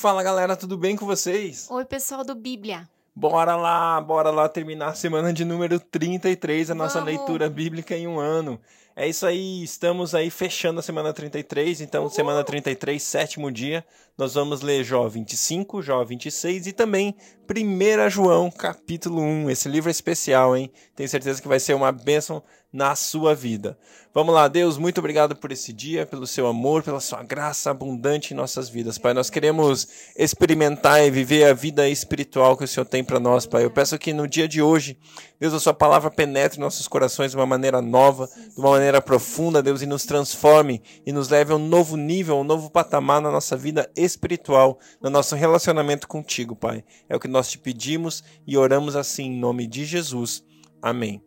Fala galera, tudo bem com vocês? Oi, pessoal do Bíblia. Bora lá, bora lá terminar a semana de número 33, a nossa Vamos. leitura bíblica em um ano. É isso aí, estamos aí fechando a semana 33, então semana 33, sétimo dia, nós vamos ler Jó 25, Jó 26 e também 1 João, capítulo 1. Esse livro é especial, hein? Tenho certeza que vai ser uma bênção na sua vida. Vamos lá, Deus, muito obrigado por esse dia, pelo seu amor, pela sua graça abundante em nossas vidas, Pai. Nós queremos experimentar e viver a vida espiritual que o Senhor tem para nós, Pai. Eu peço que no dia de hoje, Deus, a sua palavra penetre nossos corações de uma maneira nova, de uma maneira profunda, Deus, e nos transforme e nos leve a um novo nível, um novo patamar na nossa vida espiritual, no nosso relacionamento contigo, Pai. É o que nós te pedimos e oramos assim em nome de Jesus. Amém.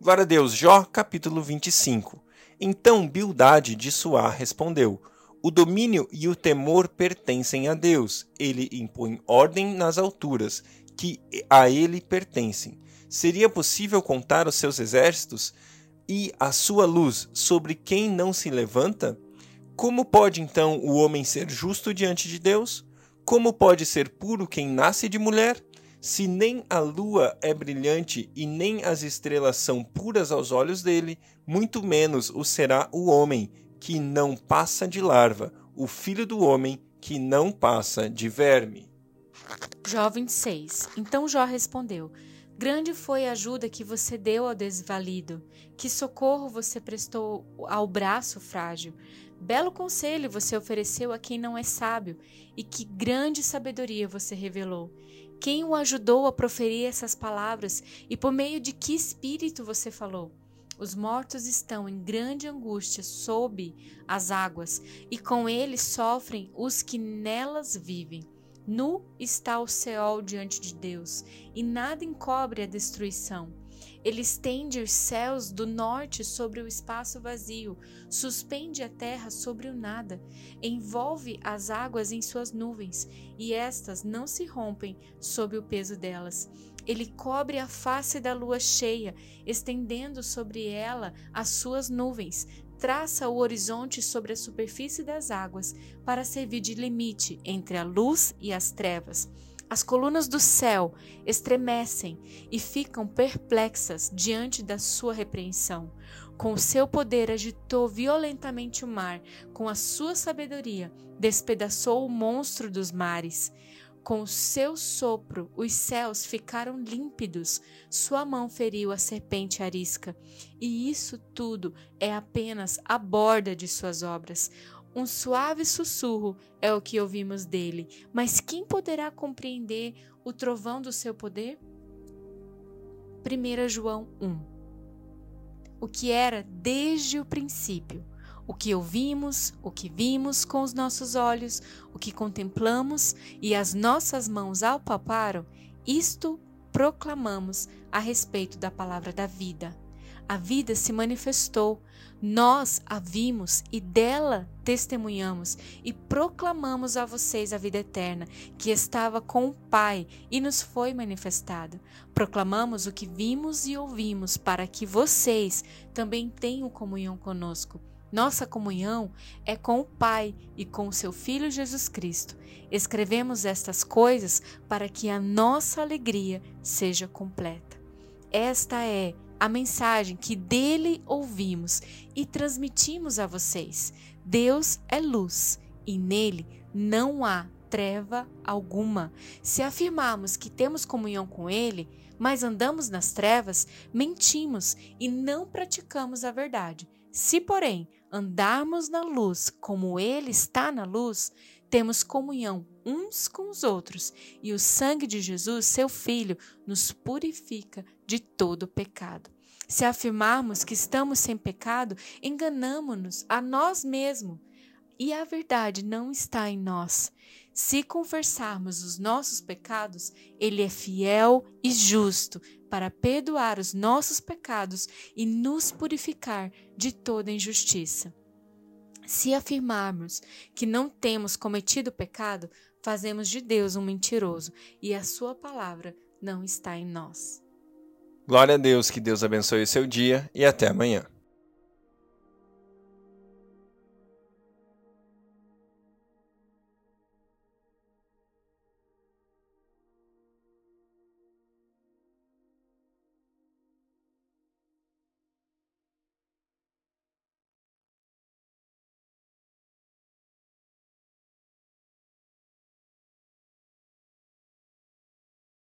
Glória a Deus. Jó, capítulo 25. Então Bildade de Suá respondeu: O domínio e o temor pertencem a Deus. Ele impõe ordem nas alturas, que a ele pertencem. Seria possível contar os seus exércitos e a sua luz sobre quem não se levanta? Como pode então o homem ser justo diante de Deus? Como pode ser puro quem nasce de mulher? Se nem a lua é brilhante e nem as estrelas são puras aos olhos dele, muito menos o será o homem, que não passa de larva, o filho do homem, que não passa de verme. Jó 26. Então Jó respondeu: Grande foi a ajuda que você deu ao desvalido, que socorro você prestou ao braço frágil. Belo conselho você ofereceu a quem não é sábio, e que grande sabedoria você revelou. Quem o ajudou a proferir essas palavras e por meio de que espírito você falou? Os mortos estão em grande angústia sob as águas, e com eles sofrem os que nelas vivem. Nu está o Seol diante de Deus, e nada encobre a destruição. Ele estende os céus do norte sobre o espaço vazio, suspende a terra sobre o nada, envolve as águas em suas nuvens, e estas não se rompem sob o peso delas. Ele cobre a face da lua cheia, estendendo sobre ela as suas nuvens, traça o horizonte sobre a superfície das águas para servir de limite entre a luz e as trevas. As colunas do céu estremecem e ficam perplexas diante da sua repreensão. Com o seu poder agitou violentamente o mar, com a sua sabedoria despedaçou o monstro dos mares. Com o seu sopro, os céus ficaram límpidos, sua mão feriu a serpente arisca. E isso tudo é apenas a borda de suas obras. Um suave sussurro é o que ouvimos dele, mas quem poderá compreender o trovão do seu poder? 1 João 1 O que era desde o princípio o que ouvimos, o que vimos com os nossos olhos, o que contemplamos e as nossas mãos apalparam, isto proclamamos a respeito da palavra da vida. A vida se manifestou, nós a vimos e dela testemunhamos e proclamamos a vocês a vida eterna, que estava com o Pai e nos foi manifestada. Proclamamos o que vimos e ouvimos, para que vocês também tenham comunhão conosco. Nossa comunhão é com o Pai e com o seu Filho Jesus Cristo. Escrevemos estas coisas para que a nossa alegria seja completa. Esta é a mensagem que dele ouvimos e transmitimos a vocês. Deus é luz e nele não há treva alguma. Se afirmarmos que temos comunhão com ele, mas andamos nas trevas, mentimos e não praticamos a verdade. Se, porém, andarmos na luz como Ele está na luz, temos comunhão uns com os outros, e o sangue de Jesus, seu Filho, nos purifica de todo pecado. Se afirmarmos que estamos sem pecado, enganamos-nos a nós mesmos e a verdade não está em nós. Se confessarmos os nossos pecados, Ele é fiel e justo para perdoar os nossos pecados e nos purificar de toda injustiça. Se afirmarmos que não temos cometido pecado, fazemos de Deus um mentiroso e a Sua palavra não está em nós. Glória a Deus, que Deus abençoe o seu dia e até amanhã.